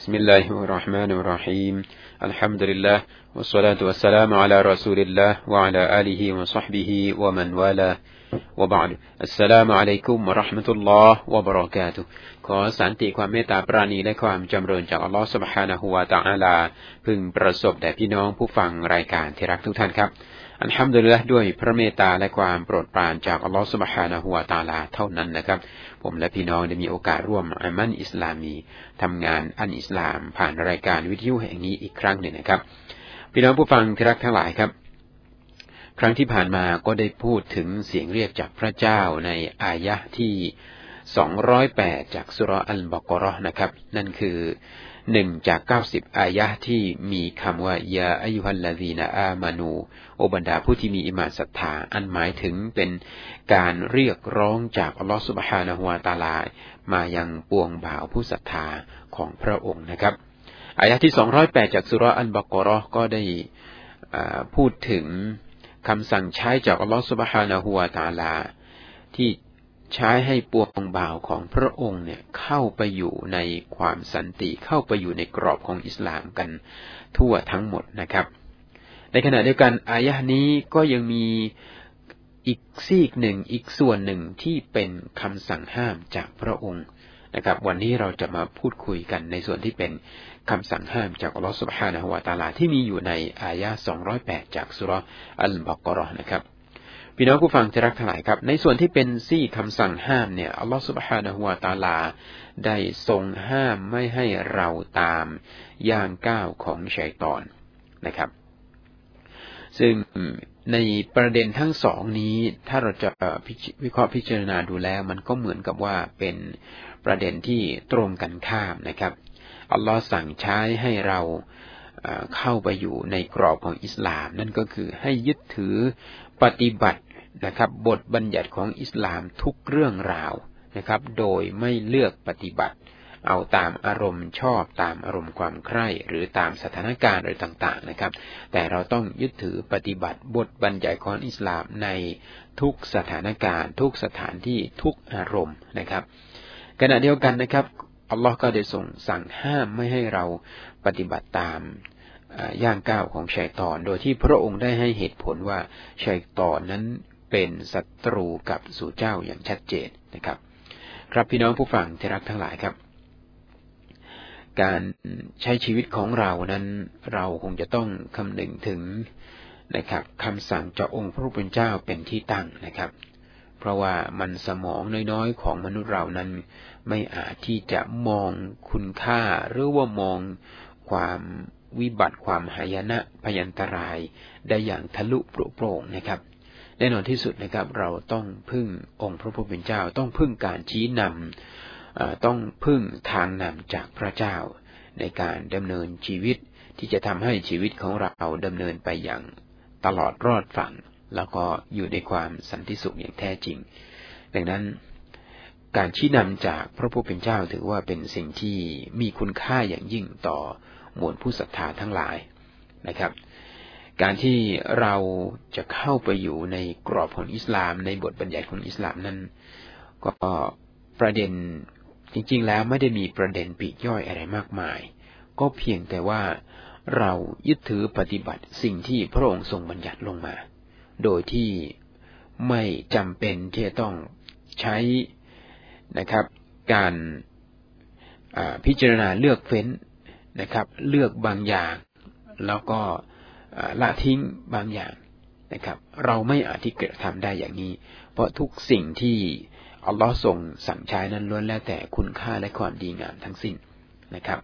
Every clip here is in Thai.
بسم الله الرحمن الرحيم الحمد لله والصلاة والسلام على رسول الله وعلى آله وصحبه ومن والاه وبعد السلام عليكم ورحمة الله وبركاته ขอสันติความเมตตาปราณีและความจำเริญจากอัลลอฮฺ سبحانه และ تعالى พึงประสบแด่พี่น้องผู้ฟังรายการที่รักทุกท่านครับ อัลฮัมดุลิลละด้วยพระเมตตาและความโปรดปรานจากอัลลอฮฺสุบฮานะฮุวาตาลาเท่านั้นนะครับ ผมและพี่น้องได้มีโอกาสร่วมอามันอิสลามีทำงานอันอิสลามผ่านรายการวิทยุแห่งนี้อีกครั้งหนึ่งนะครับ พี่น้องผู้ฟังที่รักทั้งหลายครับ ครั้งที่ผ่านมาก็ได้พูดถึงเสียงเรียกจากพระเจ้าในอายะที่ 208 จากสุรอัลบกรอนะครับ นั่นคือ หนึ่งจากเก้าสิบอายะที่มีคำว่ายาอายุฮัลลาีนาอามานู โอบรรดาผู้ที่มีอิมานศรัทธาอันหมายถึงเป็นการเรียกร้องจากอัลลอฮฺสุบฮานะฮุวาตาลา มายังปวงบ่าวผู้ศรัทธาของพระองค์นะครับอายะที่สองร้อยแปดจากสุรอันบกรอก็ได้พูดถึงคำสั่งใช้จากอัลลอฮฺสุบฮานะฮุวาตาลา ที่ ใช้ให้ปวงบ่าวของพระองค์เนี่ยเข้าไปอยู่ในความสันติเข้าไปอยู่ในกรอบของอิสลามกันทั่วทั้งหมดนะครับ ในขณะเดียวกันอายะนี้ก็ยังมีอีกซีกหนึ่งอีกส่วนหนึ่งที่เป็นคำสั่งห้ามจากพระองค์นะครับ วันนี้เราจะมาพูดคุยกันในส่วนที่เป็นคำสั่งห้ามจากอัลลอฮฺสุบฮานะฮุวาตาลาที่มีอยู่ในอายะ208 จากสุรอัลบากรอนะครับ พี่น้องผู้ฟังจะรักทั้งหลายครับ ในส่วนที่เป็นซี่คำสั่งห้ามเนี่ยอัลลอฮฺสุบฮานะฮุวาตาลา ได้ทรงห้ามไม่ให้เราตามย่างก้าวของชัยตอนนะครับ ซึ่งในประเด็นทั้งสองนี้ ถ้าเราจะวิเคราะห์พิจารณาดูแล้ว มันก็เหมือนกับว่าเป็นประเด็นที่ตรงกันข้ามนะครับอัลลอฮ์สั่งใช้ให้เราเข้าไปอยู่ในกรอบของอิสลาม นั่นก็คือให้ยึดถือปฏิบัติ นะครับ บทบัญญัติของอิสลามทุกเรื่องราวนะครับ โดยไม่เลือกปฏิบัติ เอาตามอารมณ์ชอบตามอารมณ์ความใคร่หรือตามสถานการณ์อะไรต่างๆนะครับ แต่เราต้องยึดถือปฏิบัติบทบัญญัติของอิสลามในทุกสถานการณ์ ทุกสถานที่ทุกอารมณ์นะครับ ขณะเดียวกันนะครับอัลลอฮ์ก็ได้ส่งสั่งห้ามไม่ให้เราปฏิบัติตามย่างก้าวของชัยตอน โดยที่พระองค์ได้ให้เหตุผลว่าชัยตอนนั้น เป็นศัตรูกับสู่เจ้าอย่างชัดเจนนะครับ ครับพี่น้องผู้ฟังที่รักทั้งหลายครับ การใช้ชีวิตของเรานั้นเราคงจะต้องคำนึงถึงนะครับคำสั่งจากองค์พระผู้เป็นเจ้าเป็นที่ตั้งนะครับ เพราะว่ามันสมองน้อยๆของมนุษย์เรานั้น ไม่อาจที่จะมองคุณค่าหรือว่ามองความวิบัติความหายนะพยันตรายได้อย่างทะลุโปร่งนะครับ แน่นอนที่สุดนะครับ เราต้องพึ่งองค์พระผู้เป็นเจ้า ต้องพึ่งการชี้นำต้องพึ่งทางนำจากพระเจ้า ในการดำเนินชีวิตที่จะทำให้ชีวิตของเราดำเนินไปอย่างตลอดรอดฝั่ง แล้วก็อยู่ในความสันติสุขอย่างแท้จริง ดังนั้นการชี้นำจากพระผู้เป็นเจ้าถือว่าเป็นสิ่งที่มีคุณค่าอย่างยิ่งต่อมวลผู้ศรัทธาทั้งหลายนะครับ การที่เราจะเข้าไปอยู่ในกรอบของอิสลาม ในบทบัญญัติของอิสลามนั้น ก็ประเด็นจริง ๆ แล้วไม่ได้มีประเด็นปีกย่อยอะไรมากมาย ก็เพียงแต่ว่าเรายึดถือปฏิบัติสิ่งที่พระองค์ทรงบัญญัติลงมา โดยที่ไม่จำเป็นที่จะต้องใช้นะครับ การพิจารณาเลือกเฟ้นนะครับ เลือกบางอย่าง แล้วก็ ละทิ้งบางอย่างนะครับ เราไม่อาจที่กระทำได้อย่างนี้ เพราะทุกสิ่งที่อัลลอฮ์ทรงสั่งใช้นั้นล้วนแล้วแต่คุณค่าและความดีงามทั้งสิ้นนะครับ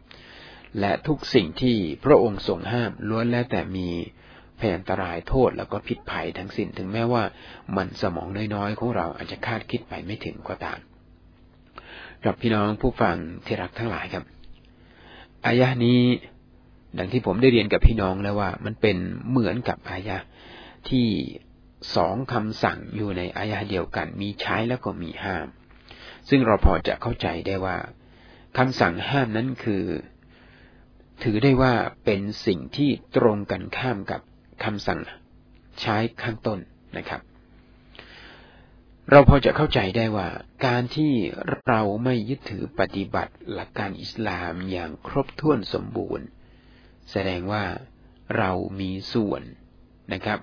และทุกสิ่งที่พระองค์ทรงห้ามล้วนแล้วแต่มีพยันตรายโทษแล้วก็พิษภัยทั้งสิ้นถึงแม้ว่ามันสมองน้อยๆของเราอาจจะคาดคิดไปไม่ถึงก็ตามกับพี่น้องผู้ฟังที่รักทั้งหลายครับอายะนี้ ดังที่ผมได้เรียนกับพี่น้องแล้วว่า มันเป็นเหมือนกับอายะที่สองคำสั่งอยู่ในอายะเดียวกัน มีใช้แล้วก็มีห้าม ซึ่งเราพอจะเข้าใจได้ว่าคำสั่งห้ามนั้นคือ ถือได้ว่าเป็นสิ่งที่ตรงกันข้ามกับคำสั่งใช้ข้างต้นนะครับ เราพอจะเข้าใจได้ว่า การที่เราไม่ยึดถือปฏิบัติหลักการอิสลามอย่างครบถ้วนสมบูรณ์ แสดงว่าเรามีส่วนนะครับ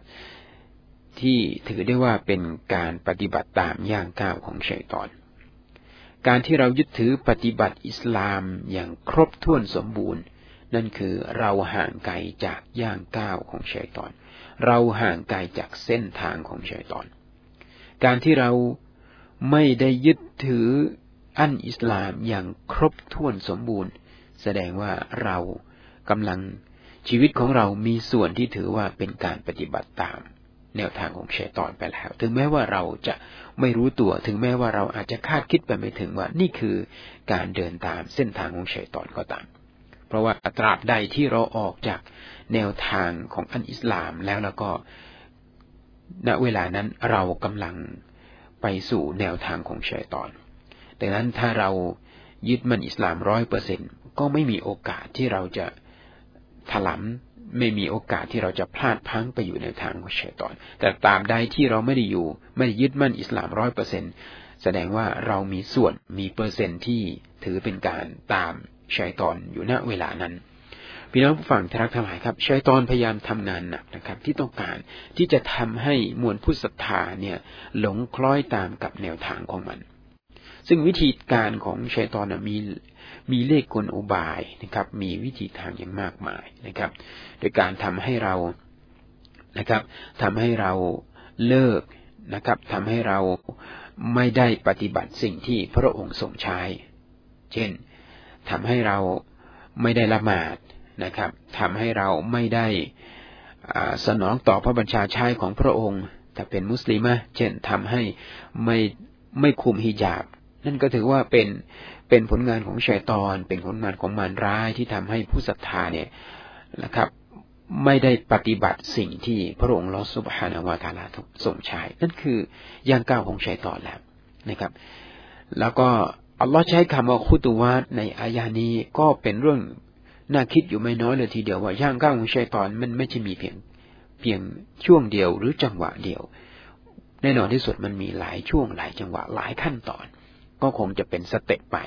ที่ถือได้ว่าเป็นการปฏิบัติตามย่างก้าวของชัยตอน การที่เรายึดถือปฏิบัติอิสลามอย่างครบถ้วนสมบูรณ์ นั่นคือเราห่างไกลจากย่างก้าวของชัยตอน เราห่างไกลจากเส้นทางของชัยตอน การที่เราไม่ได้ยึดถืออันอิสลามอย่างครบถ้วนสมบูรณ์ แสดงว่าเรา กำลังชีวิตของเรามีส่วนที่ถือว่าเป็นการปฏิบัติตาม แนวทางของชัยตอนไปแล้ว ถึงแม้ว่าเราจะไม่รู้ตัว ถึงแม้ว่าเราอาจจะคาดคิดไปไม่ถึงว่านี่คือการเดินตามเส้นทางของชัยตอนก็ตาม เพราะว่าตราบใดที่เราออกจากแนวทางของอันอิสลามแล้วแล้วก็ ณ เวลานั้นเรากำลังไปสู่แนวทางของชัยตอน ดังนั้นถ้าเรายึดมันอิสลามร้อยเปอร์เซ็นก็ไม่มีโอกาสที่เราจะ ถลำไม่มีโอกาสที่เราจะพลาดพังไปอยู่ในทางของชัยตอน แต่ตามใดที่เราไม่ได้อยู่ ไม่ได้ยึดมั่นอิสลามร้อยเปอร์เซ็นต์แสดงว่าเรามีส่วนมีเปอร์เซ็นต์ที่ถือเป็นการตามชัยตอนอยู่ณเวลานั้นพี่น้องผู้ฟังที่รักทั้งหลายครับชัยตอนพยายามทำงานหนักนะครับ ที่ต้องการที่จะทำให้มวลผู้ศรัทธาเนี่ยหลงคล้อยตามกับแนวทางของมัน ซึ่งวิธีการของชัยตอนมี มีเล่ห์กลอุบายนะครับ มีวิธีทางอย่างมากมายนะครับ โดยการทำให้เรานะครับทำให้เราเลิกนะครับทำให้เราไม่ได้ปฏิบัติสิ่งที่พระองค์ทรงใช้ เช่นทำให้เราไม่ได้ละหมาดนะครับทำให้เราไม่ได้สนองต่อพระบัญชาใชายของพระองค์ ถ้าเป็นมุสลิมะเช่นทำให้ไม่ไม่คุมฮิญาบ นั่นก็ถือว่าเป็น เป็นผลงานของชัยตอน เป็นผลงานของมารร้ายที่ทำให้ผู้ศรัทธาเนี่ยนะครับ ไม่ได้ปฏิบัติสิ่งที่พระองค์ลอสุบฮานาวาตาลาทรงใช้นั่นคือย่างก้าวของชัยตอนแล้วนะครับ แล้วก็อัลลอฮ์ใช้คำว่าคุตุวาตในอายานี้ก็เป็นเรื่องน่าคิดอยู่ไม่น้อยเลยทีเดียวว่าย่างก้าวของชัยตอนมันไม่ใช่มีเพียงเพียงช่วงเดียวหรือจังหวะเดียว แน่นอนที่สุดมันมีหลายช่วงหลายจังหวะหลายขั้นตอน ก็คงจะเป็นสเต็ปไป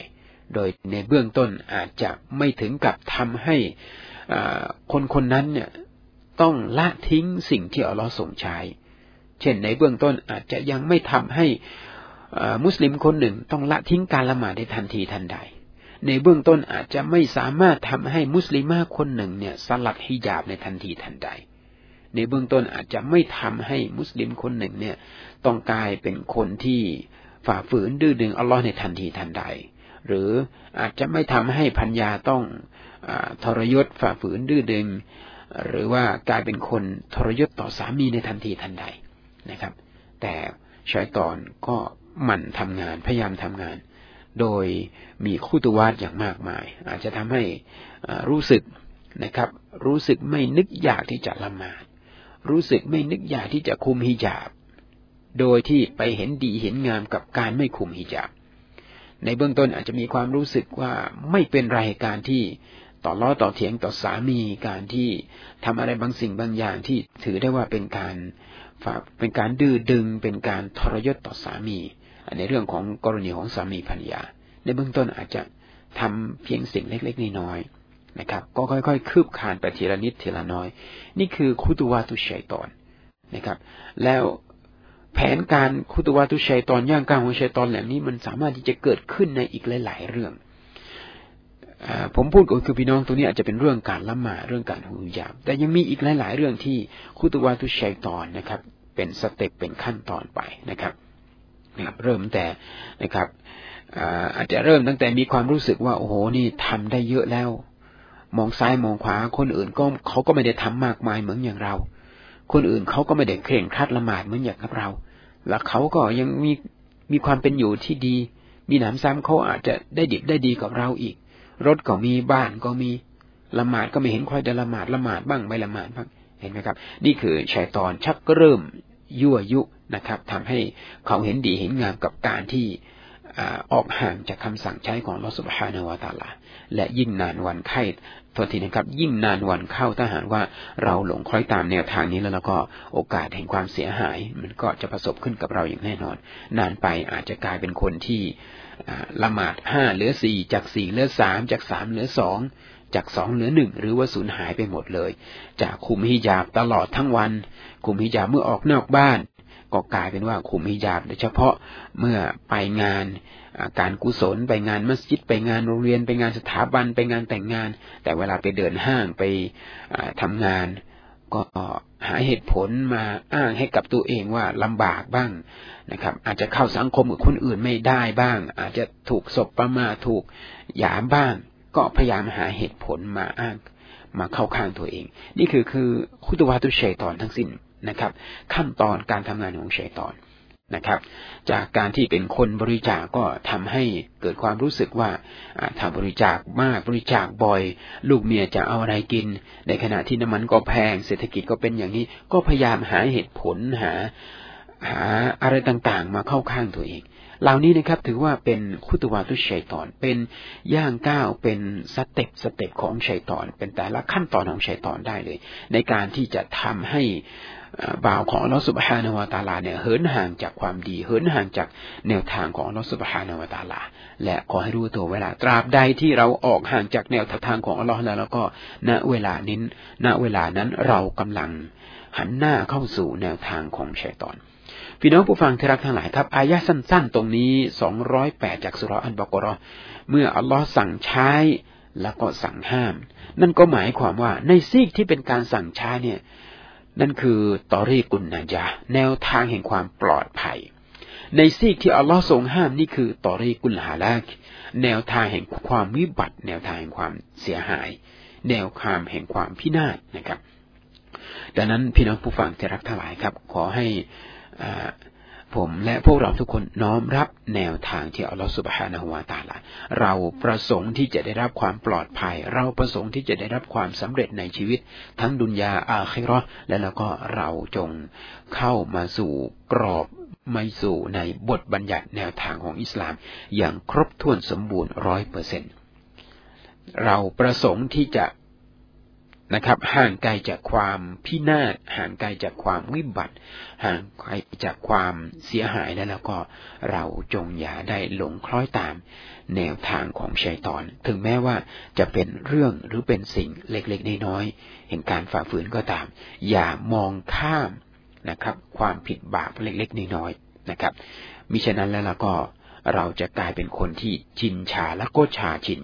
โดยในเบื้องต้นอาจจะไม่ถึงกับทำให้คนคนนั้นเนี่ยต้องละทิ้งสิ่งที่อัลลอฮ์ส่งใช้ เช่นในเบื้องต้นอาจจะยังไม่ทำให้มุสลิมคนหนึ่งต้องละทิ้งการละหมาดในทันทีทันใด ในเบื้องต้นอาจจะไม่สามารถทำให้มุสลิมาคนหนึ่งเนี่ยสลัดฮิญาบในทันทีทันใด ในเบื้องต้นอาจจะไม่ทำให้มุสลิมคนหนึ่งเนี่ยต้องกลายเป็นคนที่ฝ่าฝืนดื้อดึงอัลลอฮ์ในทันทีทันใด หรืออาจจะไม่ทำให้พัญญาต้องอทรยศฝ่าฝืนดื้อดึง หรือว่ากลายเป็นคนทรยศต่อสามีในทันทีทันใดนะครับ แต่ชายตอนก็หมั่นทำงานพยายามทำงาน โดยมีคู่ตัววาดอย่างมากมาย อาจจะทำให้รู้สึกนะครับ รู้สึกไม่นึกอยากที่จะละหมาดรู้สึกไม่นึกอยากที่จะคุมฮิญาบ โดยที่ไปเห็นดีเห็นงามกับการไม่คุมฮิญาบ ในเบื้องต้นอาจจะมีความรู้สึกว่าไม่เป็นไรการที่ต่อล้อต่อเถียงต่อสามีการที่ทำอะไรบางสิ่งบางอย่างที่ถือได้ว่าเป็นการฝากเป็นการดื้อดึง เป็นการทรยศต่อสามี ในเรื่องของกรณีของสามีภรรยา ในเบื้องต้นอาจจะทำเพียงสิ่งเล็กๆน้อยๆนะครับ ก็ค่อยๆ คืบคลานไปทีละนิดทีละน้อย นี่คือخطوات الشيطانนะครับ แล้ว แผนการخطوات الشيطانย่างก้าวของชัยตอนแบบนี้มันสามารถที่จะเกิดขึ้นในอีกหลาย ๆ เรื่องอผมพูดก็คือพี่น้องตรงนี้อาจจะเป็นเรื่องการละหมาดเรื่องการฮิญาบแต่ยังมีอีกหลาย ๆ เรื่องที่خطوات الشيطانนะครับ เป็น step เป็นขั้นตอนไปนะครับนะครับเริ่มแต่นะครับอาจจะเริ่มตั้งแต่มีความรู้สึกว่าโอ้โหนี่ทำได้เยอะแล้ว มองซ้ายมองขวาคนอื่นก็เขาก็ไม่ได้ทำมากมายเหมือนอย่างเรา คนอื่นเขาก็ไม่ได้เคร่งครัดละหมาดเหมือนอย่างกับเรา แล้วเขาก็ยังมีมีความเป็นอยู่ที่ดี มีหนามซ้ำเขาอาจจะได้ดิบได้ดีกับเราอีก รถก็มีบ้านก็มีละหมาดก็ไม่เห็นค่อยได้ละหมาดละหมาดบ้างไม่ละหมาดบ้างเห็นไหมครับ นี่คือชายตอนชักเริ่มยั่วยุนะครับทำให้เขาเห็นดีเห็นงามกับการที่ออกห่างจากคำสั่งใช้ของลอสุบฮานาวาตาลา และยิ่งนานวันไข้ตัวทีนะครับ ยิ่งนานวันเข้าถ้าหากว่าเราหลงคล้อยตามแนวทางนี้แล้วแล้วก็โอกาสแห่งความเสียหาย มันก็จะประสบขึ้นกับเราอย่างแน่นอน นานไปอาจจะกลายเป็นคนที่ละหมาดห้าเหลือสี่จากสี่เหลือสามจากสามเหลือสองจากสองเหลือหนึ่งหรือว่าสูญหายไปหมดเลย จากคุมฮิญาบตลอดทั้งวัน คุมฮิญาบเมื่อออกนอกบ้าน ก็กลายเป็นว่าคุมฮิญาบโดยเฉพาะเมื่อไปงานการกุศลไปงานมัสยิดไปงานโรงเรียนไปงานสถาบันไปงานแต่งงาน แต่เวลาไปเดินห้างไปทำงาน ก็หาเหตุผลมาอ้างให้กับตัวเองว่าลำบากบ้างนะครับ อาจจะเข้าสังคมกับคนอื่นไม่ได้บ้าง อาจจะถูกศพประมาถูกหยามบ้าง ก็พยายามหาเหตุผลมาอ้างมาเข้าข้างตัวเอง นี่คือคือคุตวาตุเชยตอนทั้งสิ้น นะครับ ขั้นตอนการทำงานของเชยตอนนะครับ จากการที่เป็นคนบริจาคก็ทำให้เกิดความรู้สึกว่าถ้าบริจาคมากบริจาคบ่อย ลูกเมียจะเอาอะไรกิน ในขณะที่น้ำมันก็แพง เศรษฐกิจก็เป็นอย่างนี้ ก็พยายามหาเหตุผลหาหาอะไรต่างๆ มาเข้าข้างตัวเองเหล่านี้นะครับถือว่าเป็นخطوات الشيطان เป็นย่างก้าวเป็น step step ของชัยตอน เป็นแต่ละขั้นตอนของชัยตอนได้เลย ในการที่จะทำให้ บ่าวของอัลลอฮฺسبحانه وتعالىเนี่ยเหินห่างจากความดี เหินห่างจากแนวทางของอัลลอฮฺسبحانه وتعالى และขอให้รู้ตัวเวลาตราบใดที่เราออกห่างจากแนวทางของอัลลอฮ์แล้วแล้วก็ณเวลานี้ณเวลานั้นเรากำลังหันหน้าเข้าสู่แนวทางของชัยตอนพี่น้องผู้ฟังที่รักทั้งหลายครับ อายะสั้น ๆ ตรงนี้สองร้อยแปดจากสุรอันบกรอเมื่ออัลลอฮ์สั่งใช้แล้วก็สั่งห้าม นั่นก็หมายความว่าในซีกที่เป็นการสั่งใช้เนี่ย นั่นคือตอรีกุนนาจาแนวทางแห่งความปลอดภัย ในซีกที่อัลลอฮ์ทรงห้ามนี่คือตอรีกุลฮาลากแนวทางแห่งความวิบัติ แนวทางแห่งความเสียหาย แนวทางแห่งความพินาศนะครับ ดังนั้นพี่น้องผู้ฟังที่รักทั้งหลายครับ ขอให้ ผมและพวกเราทุกคนน้อมรับแนวทางที่อัลลอฮฺสุบฮานะฮุวาตาละเราประสงค์ที่จะได้รับความปลอดภัย เราประสงค์ที่จะได้รับความสำเร็จในชีวิต ทั้งดุนยาอาคิรอและแล้วก็เราจงเข้ามาสู่กรอบไม่สู่ในบทบัญญัติแนวทางของอิสลาม อย่างครบถ้วนสมบูรณ์ร้อยเปอร์เซ็นเราประสงค์ที่จะ นะครับ ห่างไกลจากความพินาศห่างไกลจากความวิบัติ ห่างไกลจากความเสียหายแล้วแล้วก็เราจงอย่าได้หลงคล้อยตามแนวทางของชัยตอน ถึงแม้ว่าจะเป็นเรื่องหรือเป็นสิ่งเล็กๆน้อยๆเห็นการฝ่าฝืนก็ตาม อย่ามองข้ามนะครับ ความผิดบาปเล็กๆน้อยๆนะครับมิฉะนั้นแล้วเราก็เราจะกลายเป็นคนที่ชินชาและโกชาชิน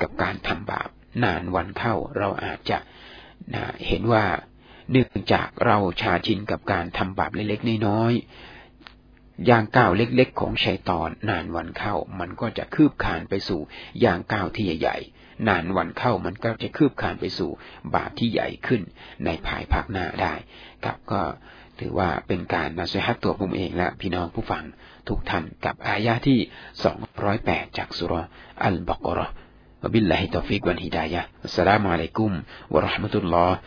กับการทำบาปนานวันเข้าเราอาจจะ นะเห็นว่าเนื่องจากเราชาชินกับการทำบาปเล็กๆน้อยๆอย่างก้าวเล็กๆ ของชัยตอนนานวันเข้า มันก็จะคืบคานไปสู่อย่างก้าวที่ใหญ่ๆนานวันเข้ามันก็จะคืบคานไปสู่บาปที่ใหญ่ขึ้นในภายภาคหน้าได้ครับก็ถือว่าเป็นการนาซีฮัตตัวผมเองและพี่น้องผู้ฟังทุกท่านกับอายะที่สองร้อยแปดจากสุรอัลบกรอ وبالله التوفيق والهداية. السلام عليكم ورحمة الله